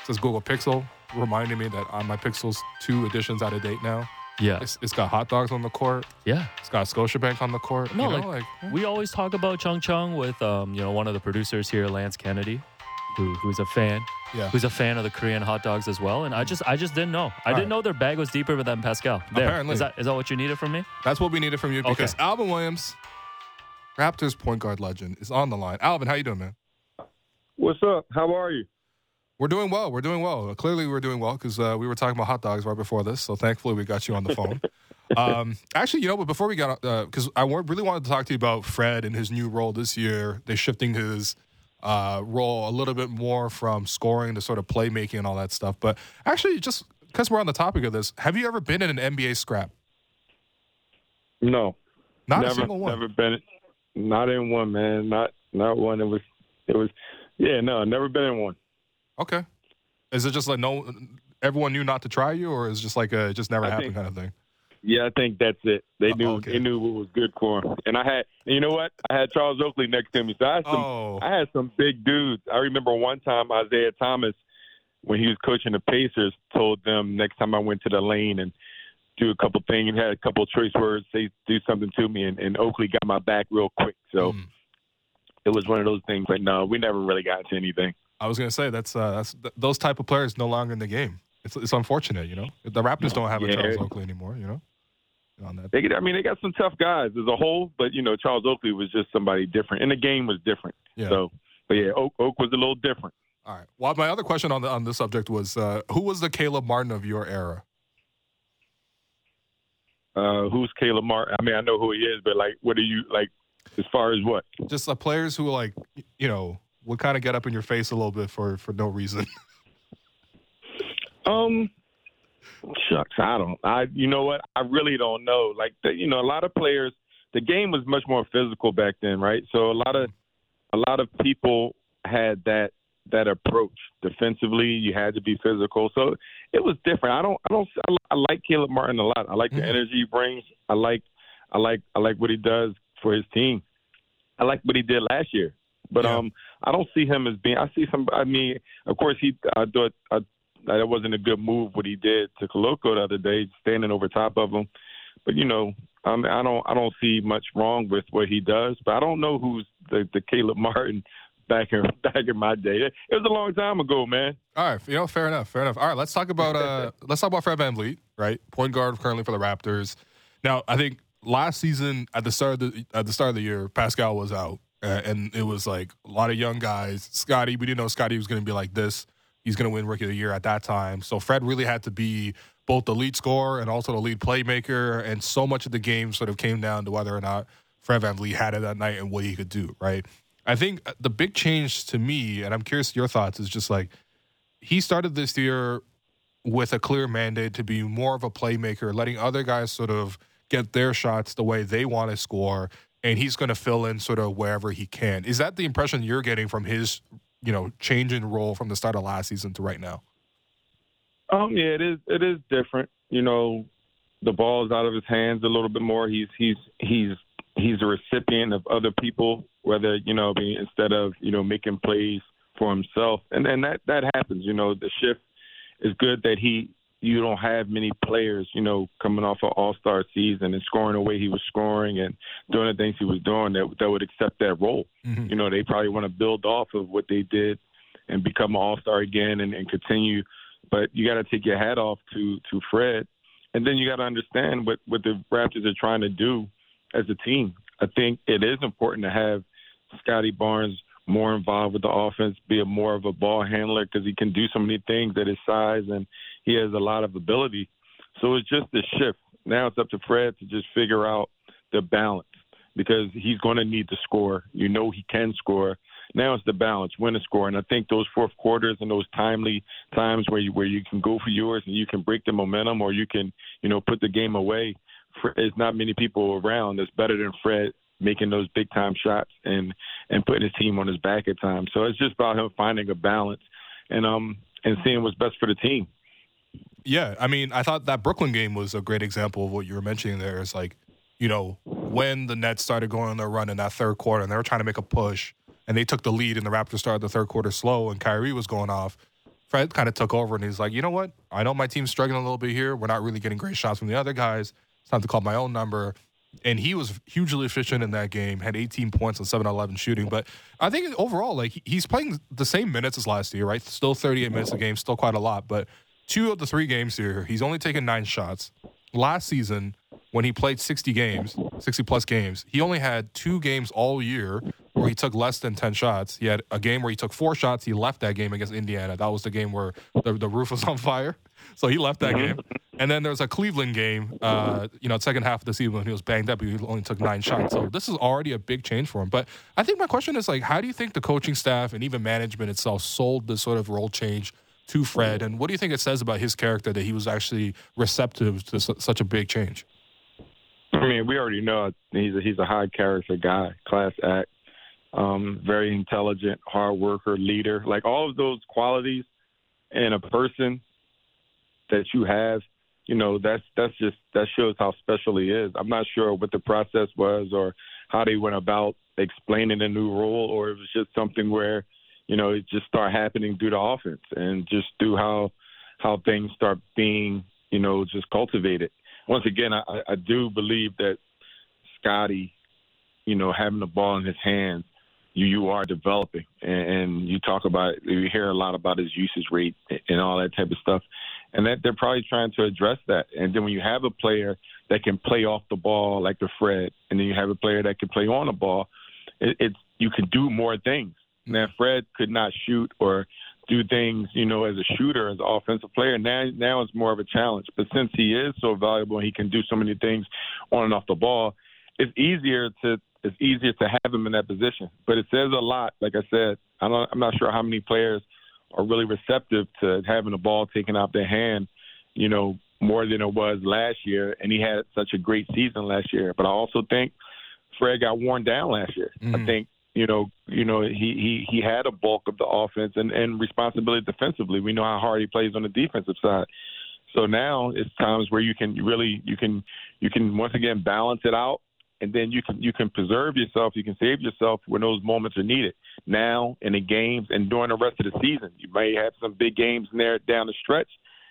It says Google Pixel, reminding me that on my Pixel's two editions out of date now. yeah, It's, it's got hot dogs on the court. yeah. It's got Scotiabank on the court. No, you know, like, we always talk about Chung Chung with um, you know, one of the producers here, Lance Kennedy, who who's a fan, yeah. who's a fan of the Korean hot dogs as well. And I just I just didn't know. I All didn't right. know their bag was deeper than Pascal. There. Apparently. Is that is that what you needed from me? That's what we needed from you Okay. because Alvin Williams, Raptors point guard legend, is on the line. Alvin, how you doing, man? What's up? How are you? We're doing well. We're doing well. Clearly, we're doing well because uh, we were talking about hot dogs right before this. So thankfully, we got you on the phone. um, actually, you know, but before we got, on, because I really wanted to talk to you about Fred and his new role this year. They're shifting his uh, role a little bit more from scoring to sort of playmaking and all that stuff. But actually, just because we're on the topic of this, have you ever been in an NBA scrap? No, Not never, a single one. never been, not in one, man. Not not one. It was, it was, yeah, no, never been in one. Okay. Is it just like no? Everyone knew not to try you, or is it just like a it just never I happened think- kind of thing? Yeah, I think that's it. They knew okay. they knew what was good for him. And I had, and you know what? I had Charles Oakley next to me, so I had some, Oh, I had some big dudes. I remember one time Isiah Thomas, when he was coaching the Pacers, told them next time I went to the lane and do a couple things, had a couple choice words, say do something to me, and, and Oakley got my back real quick. So mm. it was one of those things. But no, we never really got to anything. I was gonna say that's uh, that's th- those type of players no longer in the game. It's it's unfortunate, you know. The Raptors don't have a Yeah. Charles Oakley anymore, you know. On that, They, get- I mean, they got some tough guys as a whole, but you know, Charles Oakley was just somebody different, and the game was different. yeah. So, but yeah, Oak, Oak was a little different. All right. Well, my other question on the on this subject was uh, who was the Caleb Martin of your era? Uh, who's Caleb Martin? I mean, I know who he is, but like, what are you like as far as what? Just the players who like you know would kind of get up in your face a little bit for for no reason. Um, shucks, I don't. I, you know what? I really don't know. Like, the, you know, a lot of players. The game was much more physical back then, right? So a lot of, a lot of people had that that approach defensively. You had to be physical, so it was different. I don't, I don't, I, like Caleb Martin a lot. I like the Mhm. energy he brings. I like, I like, I like what he does for his team. I like what he did last year, but Yeah. um, I don't see him as being. I see some. I mean, of course, he. I thought. I, that wasn't a good move what he did to Koloko the other day, standing over top of him. But you know, I, mean, I don't I don't see much wrong with what he does. But I don't know who's the, the Caleb Martin back in back in my day. It was a long time ago, man. All right, you know, fair enough, fair enough. All right, let's talk about uh, let's talk about Fred VanVleet, right? Point guard currently for the Raptors. Now, I think last season at the start of the at the start of the year, Pascal was out, uh, and it was like a lot of young guys. Scotty, we didn't know Scotty was going to be like this. He's going to win Rookie of the Year at that time. So Fred really had to be both the lead scorer and also the lead playmaker. And so much of the game sort of came down to whether or not Fred VanVleet had it that night and what he could do, right? I think uh, the big change to me, and I'm curious your thoughts, is just like he started this year with a clear mandate to be more of a playmaker, letting other guys sort of get their shots the way they want to score, and he's going to fill in sort of wherever he can. Is that the impression you're getting from his, you know, change in role from the start of last season to right now? Um, yeah, it is. It is different. You know, the ball is out of his hands a little bit more. He's he's he's he's a recipient of other people, whether you know, instead of you know making plays for himself, and and that that happens. You know, the shift is good that he you don't have many players, you know, coming off an All Star season and scoring the way he was scoring and doing the things he was doing that that would accept that role. Mhm. You know, they probably want to build off of what they did and become an All Star again and, and continue. But you got to take your hat off to to Fred, and then you got to understand what what the Raptors are trying to do as a team. I think it is important to have Scotty Barnes more involved with the offense, be a more of a ball handler because he can do so many things at his size and he has a lot of ability. So it's just a shift. Now it's up to Fred to just figure out the balance because he's going to need to score. You know he can score. Now it's the balance, when to score. And I think those fourth quarters and those timely times where you where you can go for yours and you can break the momentum or you can, you know, put the game away. there's not many people around that's better than Fred making those big time shots and and putting his team on his back at times. So it's just about him finding a balance and um and seeing what's best for the team. Yeah, I mean, I thought that Brooklyn game was a great example of what you were mentioning there. It's like, you know, when the Nets started going on their run in that third quarter and they were trying to make a push and they took the lead and the Raptors started the third quarter slow and Kyrie was going off. Fred kind of took over and he's like, you know what? I know my team's struggling a little bit here. We're not really getting great shots from the other guys. It's time to call my own number. And he was hugely efficient in that game, had 18 points on 7 11 shooting. But I think overall, like he's playing the same minutes as last year, right? Still 38 minutes a game, still quite a lot. But two of the three games here, he's only taken nine shots. Last season, when he played 60 games, 60 plus games, he only had two games all year where he took less than 10 shots. He had a game where he took four shots. He left that game against Indiana. That was the game where the, the roof was on fire. So he left that game. And then there was a Cleveland game, uh, you know, second half of the season when he was banged up. He only took nine shots. So this is already a big change for him. But I think my question is like, how do you think the coaching staff and even management itself sold this sort of role change to Fred? And what do you think it says about his character that he was actually receptive to su- such a big change? I mean, we already know he's a, he's a high character guy, class act, um, very intelligent, hard worker, leader. Like all of those qualities in a person that you have, you know, that's that's just that shows how special he is. I'm not sure what the process was or how they went about explaining the new role, or it was just something where, you know, it just start happening due to offense and just through how how things start being, you know, just cultivated. Once again, I, I do believe that Scotty, you know, having the ball in his hands, you you are developing, and, and you talk about you hear a lot about his usage rate and all that type of stuff, and that they're probably trying to address that. And then when you have a player that can play off the ball like the Fred, and then you have a player that can play on the ball, it, it's you can do more things. Now Fred could not shoot or do things, you know, as a shooter, as an offensive player. Now, now it's more of a challenge. But since he is so valuable and he can do so many things on and off the ball, it's easier to it's easier to have him in that position. But it says a lot. Like I said, I don't, I'm not sure how many players are really receptive to having the ball taken out their hand, you know, more than it was last year. And he had such a great season last year. But I also think Fred got worn down last year. Mm-hmm. I think you know, you know, he he he had a bulk of the offense and and responsibility defensively. We know how hard he plays on the defensive side. So now it's times where you can really you can you can once again balance it out and then you can you can preserve yourself, you can save yourself when those moments are needed. Now in the games and during the rest of the season, you may have some big games in there down the stretch.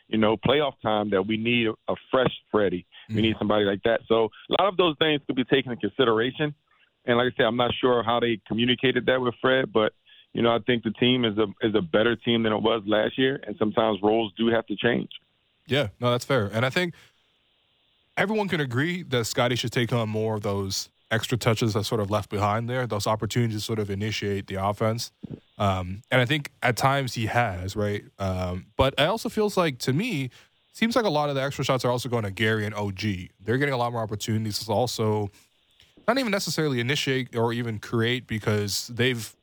You know, playoff time that we need a, a fresh Freddie. We Mm-hmm. need somebody like that. So a lot of those things could be taken into consideration. And like I said, I'm not sure how they communicated that with Fred, but you know, I think the team is a is a better team than it was last year, and sometimes roles do have to change. Yeah, no, that's fair. And I think everyone can agree that Scotty should take on more of those extra touches that sort of left behind there, those opportunities to sort of initiate the offense. Um, and I think at times he has, right? Um, but it also feels like to me, seems like a lot of the extra shots are also going to Gary and OG. They're getting a lot more opportunities to also not even necessarily initiate or even create because they've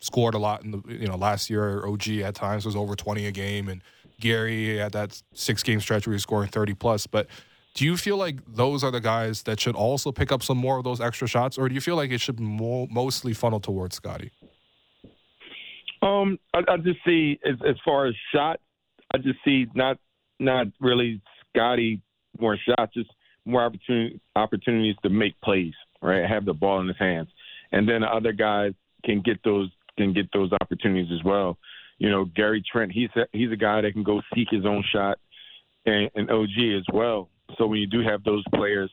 scored a lot in the you know last year OG at times was over 20 a game and Gary at that six game stretch where he's scoring 30 plus. But do you feel like those are the guys that should also pick up some more of those extra shots? Or do you feel like it should mo- mostly funnel towards Scotty? Um, I, I just see as, as far as shots, I just see not not really Scotty more shots, just more opportunities to make plays, right? Have the ball in his hands, and then the other guys can get those can get those opportunities as well. You know, Gary Trent, he's a, he's a guy that can go seek his own shot, and, and OG as well. So when you do have those players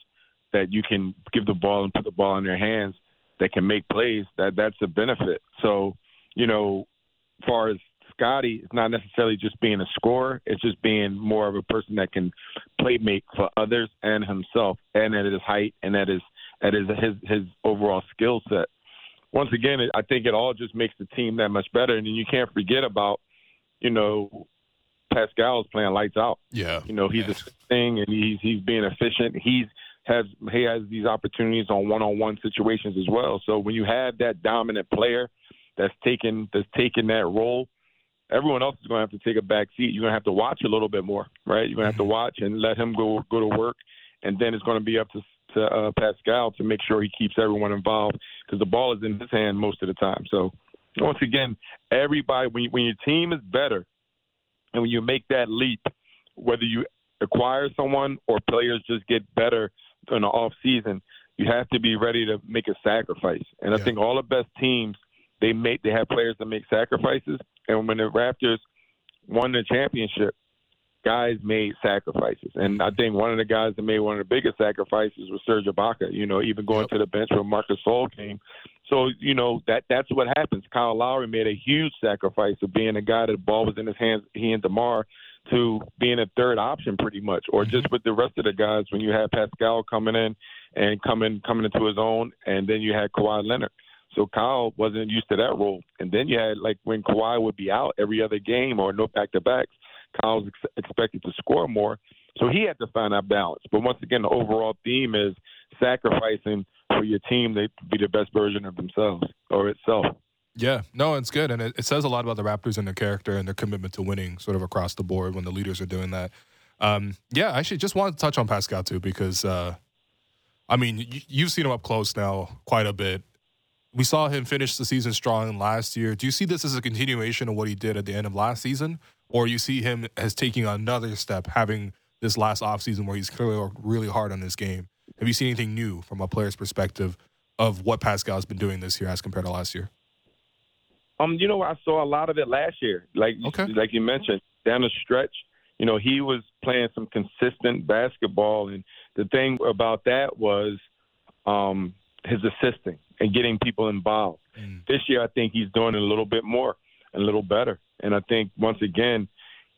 that you can give the ball and put the ball in their hands that can make plays, that that's a benefit. So, you know, as far as Scotty, it's not necessarily just being a scorer. It's just being more of a person that can play make for others and himself, and at his height and at his at his his, his overall skill set. Once again, I think it all just makes the team that much better. And then you can't forget about, you know, Pascal is playing lights out. yeah You know, he's assisting and he's he's being efficient. He's has he has these opportunities on one on one situations as well. So when you have that dominant player that's taking that's taking that role, everyone else is going to have to take a back seat. You're going to have to watch a little bit more, right? You're going to have to mm-hmm. watch and let him go go to work and then it's going to be up to to uh, Pascal to make sure he keeps everyone involved because the ball is in his hand most of the time. So once again, everybody when you, when your team is better and when you make that leap, whether you acquire someone or players just get better in the off season, you have to be ready to make a sacrifice. And I think all the best teams they make they have players that make sacrifices. And when the Raptors won the championship, guys made sacrifices. And I think one of the guys that made one of the biggest sacrifices was Serge Ibaka, you know, even going Yep. to the bench when Marc Gasol came. So, you know, that that's what happens. Kyle Lowry made a huge sacrifice of being a guy that the ball was in his hands, he and DeMar, to being a third option pretty much. Or mm-hmm. just with the rest of the guys when you had Pascal coming in and coming coming into his own and then you had Kawhi Leonard. So Kyle wasn't used to that role. And then you had like when Kawhi would be out every other game or no back to backs, Was ex- expected to score more. So he had to find that balance. But once again, the overall theme is sacrificing for your team to be the best version of themselves or itself. Yeah, no, it's good, and it, it says a lot about the Raptors and their character and their commitment to winning, sort of across the board when the leaders are doing that. Um, yeah, I actually just wanted to touch on Pascal too because, uh, I mean, you, you've seen him up close now quite a bit. We saw him finish the season strong last year. Do you see this as a continuation of what he did at the end of last season, or you see him as taking another step, having this last offseason where he's clearly worked really hard on this game? Have you seen anything new from a player's perspective of what Pascal's been doing this year as compared to last year? Um, you know, I saw a lot of it last year. Like Okay. like you mentioned, down the stretch, you know, he was playing some consistent basketball, and the thing about that was um, his assisting and getting people involved. Mm. This year, I think he's doing it a little bit more and a little better. And I think once again,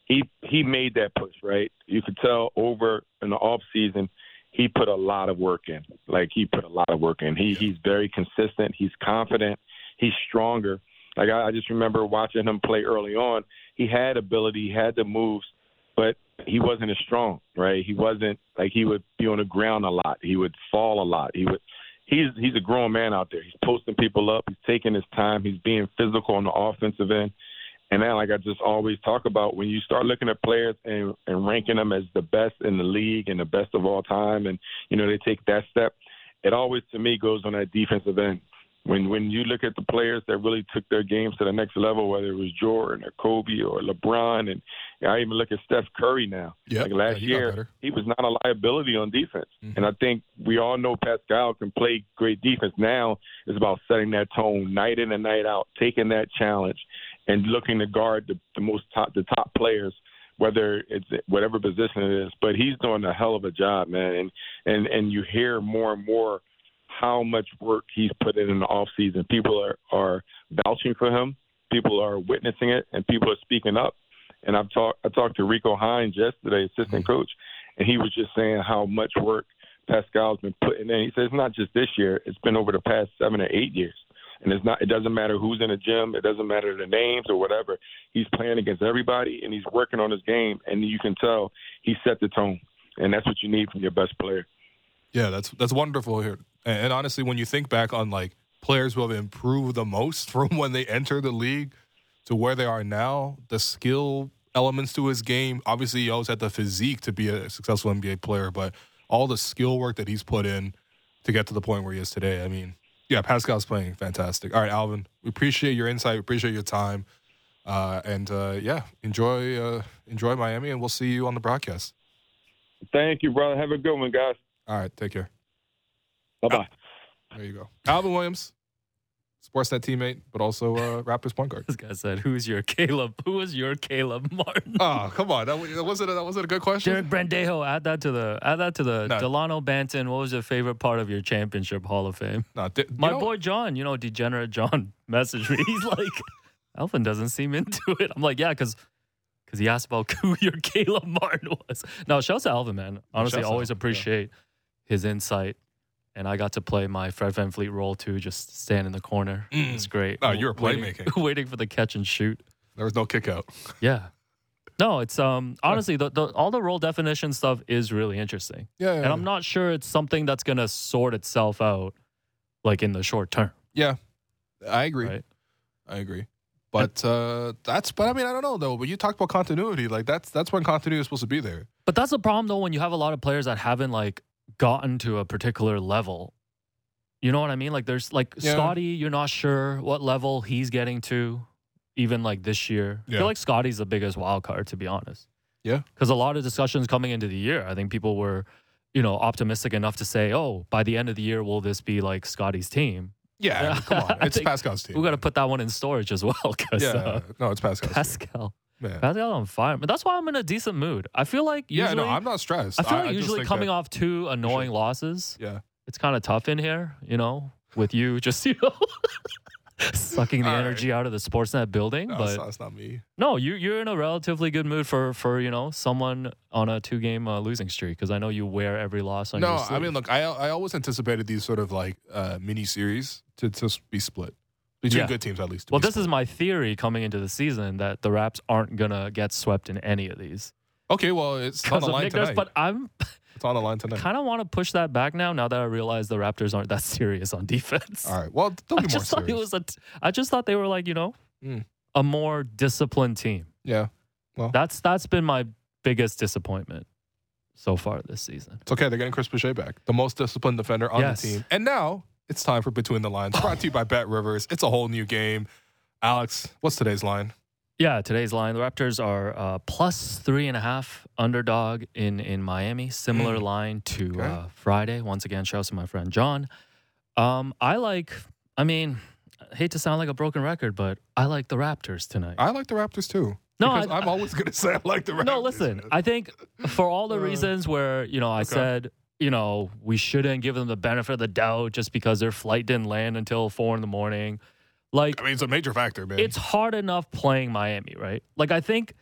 he he made that push. Right, you could tell over in the off season, he put a lot of work in. Like he put a lot of work in. He he's very consistent. He's confident. He's stronger. Like I, I just remember watching him play early on. He had ability. He had the moves, but he wasn't as strong. Right. He wasn't like he would be on the ground a lot. He would fall a lot. He would. He's he's a grown man out there. He's posting people up. He's taking his time. He's being physical on the offensive end. And then, like I just always talk about, when you start looking at players and, and ranking them as the best in the league and the best of all time, and you know they take that step, it always to me goes on that defensive end. When when you look at the players that really took their games to the next level, whether it was Jordan or Kobe or LeBron, and I even look at Steph Curry now. Yep. Like last Yeah, he year, he was not a liability on defense. Mhm. And I think we all know Pascal can play great defense. Now it's about setting that tone night in and night out, taking that challenge, and looking to guard the, the most top the top players, whether it's whatever position it is. But he's doing a hell of a job, man. And and and you hear more and more how much work he's put in in the off season. People are are vouching for him. People are witnessing it, and people are speaking up. And I've talked I talked to Rico Hines yesterday, assistant mm-hmm. coach, and he was just saying how much work Pascal's been putting in. He says it's not just this year; it's been over the past seven or eight years. And it's not. It doesn't matter who's in the gym. It doesn't matter the names or whatever. He's playing against everybody, and he's working on his game. And you can tell he set the tone, and that's what you need from your best player. Yeah, that's that's wonderful here. And, and honestly, when you think back on like players who have improved the most from when they entered the league to where they are now, the skill elements to his game. Obviously, he always had the physique to be a successful NBA player, but all the skill work that he's put in to get to the point where he is today. I mean, yeah, Pascal's playing fantastic. All right, Alvin, we appreciate your insight. We appreciate your time. Uh, and uh, yeah, enjoy uh, enjoy Miami, and we'll see you on the broadcast. Thank you, brother. Have a good one, guys. All right, take care. Bye bye. There you go. Alvin Williams, Sportsnet teammate, but also uh, Raptors point guard. This guy said, "Who's your Caleb? Who was your Caleb Martin?" Oh, come on. That, that wasn't a, that wasn't a good question. Derek Brandejo, add that to the add that to the No. Dalano Banton. What was your favorite part of your championship Hall of Fame? No, di- you My know- boy John, you know, degenerate John, messaged me. He's like, Alvin doesn't seem into it. I'm like, yeah, because because he asked about who your Caleb Martin was. No, shouts to Alvin, man. Honestly, shouts always appreciate. yeah. His insight. And I got to play my Fred VanVleet role too, just stand in the corner. It's great. Oh, you're Waiting- playmaking. Waiting for the catch and shoot. There was no kick out. Yeah. No, it's um honestly the, the all the role definition stuff is really interesting. Yeah, yeah, And I'm not sure it's something that's gonna sort itself out like in the short term. yeah. I agree. Right. I agree. But uh, that's. But I mean, I don't know though. But you talked about continuity. Like that's that's when continuity is supposed to be there. But that's the problem though when you have a lot of players that haven't like gotten to a particular level. You know what I mean? Like there's like Yeah. Scotty, you're not sure what level he's getting to, even like this year. I feel like Scotty's the biggest wild card, to be honest. Yeah. Because a lot of discussions coming into the year, I think people were, you know, optimistic enough to say, oh, by the end of the year, will this be like Scotty's team? Yeah, mean, come on, it's Pascal's team. We got to put that one in storage as well. Yeah, uh, no, it's Pascal's Pascal, team. Man. Pascal on fire. But that's why I'm in a decent mood. I feel like Yeah, usually, no, I'm not stressed. I feel like just usually think coming that- off two annoying losses, Yeah, it's kind of tough in here, you know, with you just, you know, sucking the All right. energy out of the Sportsnet building. no, but that's not, not me. no, you, you're in a relatively good mood for, for you know, someone on a two game uh, losing streak because I know you wear every loss on No, I mean, look, I I always anticipated these sort of like uh, mini series to to be split between Yeah. good teams at least. well, this is my theory coming into the season that the Raps aren't going to get swept in any of these. okay. Well, it's on the line tonight. but I'm it's on the line tonight. kind of want to push that back now. Now that I realize the Raptors aren't that serious on defense. All right. Well, I be more just thought serious. it was a. T- I just thought they were like you know, Mm. a more disciplined team. yeah, Well, That's that's been my biggest disappointment so far this season. it's okay. They're getting Chris Boucher back, the most disciplined defender on Yes. the team. And now it's time for Between the Lines, brought to you by BetRivers. It's a whole new game. Alex, what's today's line? Yeah, today's line: the Raptors are uh, plus three and a half underdog in in Miami. Similar Mm. line to Okay. uh, Friday. Once again, shouts to my friend John. Um, I like. I mean, I hate to sound like a broken record, but I like the Raptors tonight. I like the Raptors too. No, I- I'm always going to say I like the Raptors. No, listen. I think for all the Uh, reasons where you know I okay. said you know we shouldn't give them the benefit of the doubt just because their flight didn't land until four in the morning. Like I mean, it's a major factor, man. it's hard enough playing Miami, right? Like I think.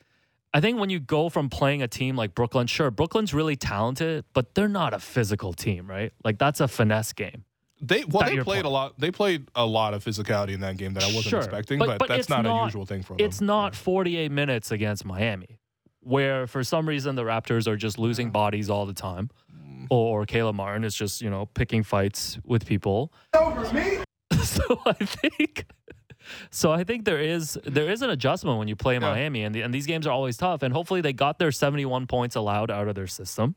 I think when you go from playing a team like Brooklyn, sure, Brooklyn's really talented, but they're not a physical team, right? Like that's a finesse game. They well, That they played point. a lot. They played a lot of physicality in that game that I wasn't Sure, expecting, but- but, but that's not, not- a usual thing for them. It's not 48 minutes against Miami, where for some reason the Raptors are just losing mm-hmm. bodies all the time. Or, or Caleb Martin is just you know picking fights with people. so I think, so I think there is there is an adjustment when you play Yeah. Miami, and the, and these games are always tough. And hopefully they got their 71 points allowed out of their system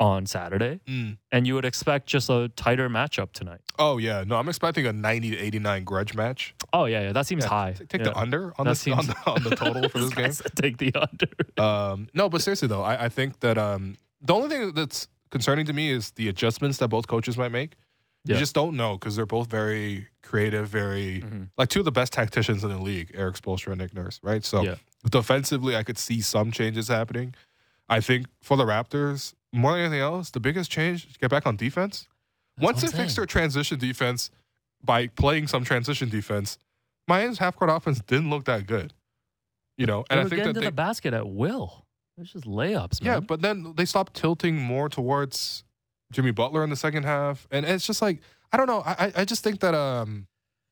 on Saturday, Mm. and you would expect just a tighter matchup tonight. Oh yeah, no, I'm expecting a 90 to 89 grudge match. Oh yeah, yeah, that seems Yeah, high. Take Yeah. the under on That the, seems- on the on the total for this game. Take the under. Um, no, but seriously though, I, I think that um, the only thing that's concerning to me is the adjustments that both coaches might make. Yeah. You just don't know because they're both very creative, very Mhm. like two of the best tacticians in the league, Erik Spoelstra and Nick Nurse, right? So Yeah. defensively, I could see some changes happening. I think for the Raptors, more than anything else, the biggest change is get back on defense. Once they fix their transition defense by playing some transition defense, Miami's half court offense didn't look that good. You know, and I think that to they, the basket at will. It's just layups, man. yeah, but then they stopped tilting more towards Jimmy Butler in the second half, and it's just like I don't know. I I- just think that um,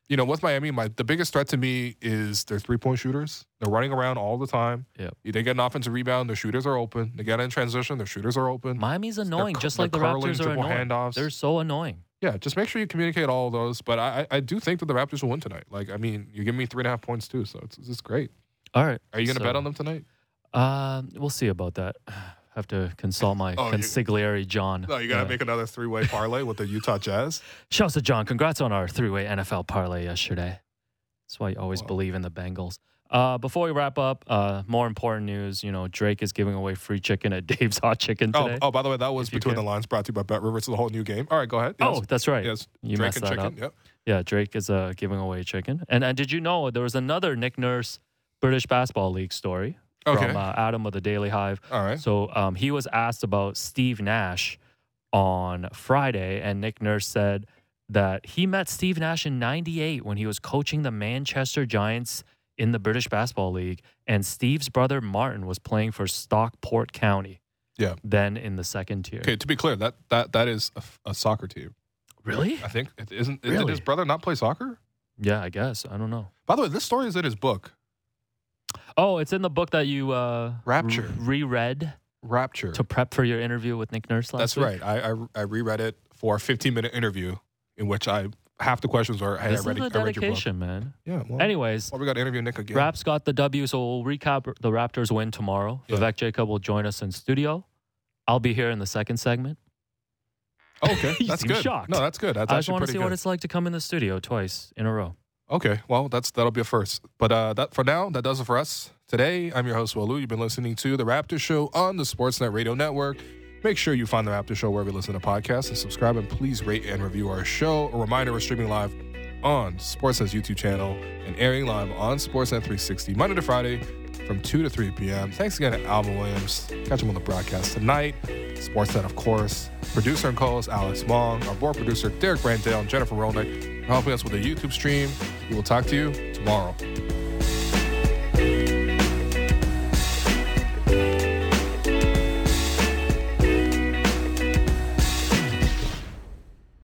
you know, with Miami, my the biggest threat to me is their three point shooters. They're running around all the time. Yeah, They get an offensive rebound, their shooters are open. They get in transition, their shooters are open. Miami's annoying, cur- just like the Raptors are annoying. handoffs. They're so annoying. yeah, just make sure you communicate all of those. But I I I do think that the Raptors will win tonight. Like I mean, you give me three and a half points too, so it's it's great. All right. Are you going to so, bet on them tonight? Um, we'll see about that. Have to consult my Oh, you- consigliere, John. No, you got to Uh, make another three way parlay with the Utah Jazz. Shouts to John. Congrats on our three-way NFL parlay yesterday. That's why you always Wow. believe in the Bengals. Uh, before we wrap up, uh, more important news. You know, Drake is giving away free chicken at Dave's Hot Chicken Oh, today. oh, by the way, that was If you between the lines. Brought to you by BetRivers. The whole new game. All right, go ahead. Oh, that's right. yes. You Drake messed and that chicken. up. Yep. Yeah, Drake is uh, giving away chicken. And and did you know there was another Nick Nurse British Basketball League story Okay. from uh, Adam of the Daily Hive. All right. So um, he was asked about Steve Nash on Friday, and Nick Nurse said that he met Steve Nash in '98 when he was coaching the Manchester Giants in the British Basketball League, and Steve's brother Martin was playing for Stockport County. Yeah. Then in the second tier. Okay. To be clear, that that that is a soccer team. Really? I think it isn't. Did Really? his brother not play soccer? Yeah, I guess. I don't know. By the way, this story is in his book, Oh, it's in the book that you uh, Rapture. reread Rapture. to prep for your interview with Nick Nurse last That's week. right. I, I I reread it for a 15 minute interview in which I half the questions were, "Hey, This I read, is a I read your book." dedication, man. Yeah. Well, Anyways, well, we got to interview Nick again. Raps got the W, so we'll recap the Raptors win tomorrow. Yeah. Vivek Jacob will join us in studio. I'll be here in the second segment. Okay, You that's seem good. shocked. No, that's good. That's I just actually want to pretty see good. what it's like to come in the studio twice in a row. Okay, well, that's that'll be a first. But uh, that for now, that does it for us today. I'm your host, Will Lou. You've been listening to the Raptor Show on the Sportsnet Radio Network. Make sure you find the Raptor Show wherever you listen to podcasts and subscribe. And please rate and review our show. A reminder: we're streaming live on Sportsnet's YouTube channel and airing live on Sportsnet 360 Monday to Friday from 2 to 3 p.m. Thanks again to Alvin Williams. Catch him on the broadcast tonight. Sportsnet, of course. Producer and co-host Alex Wong. Our board producer Derek Brandale and Jennifer Rolnick helping us with the YouTube stream. We will talk to you tomorrow.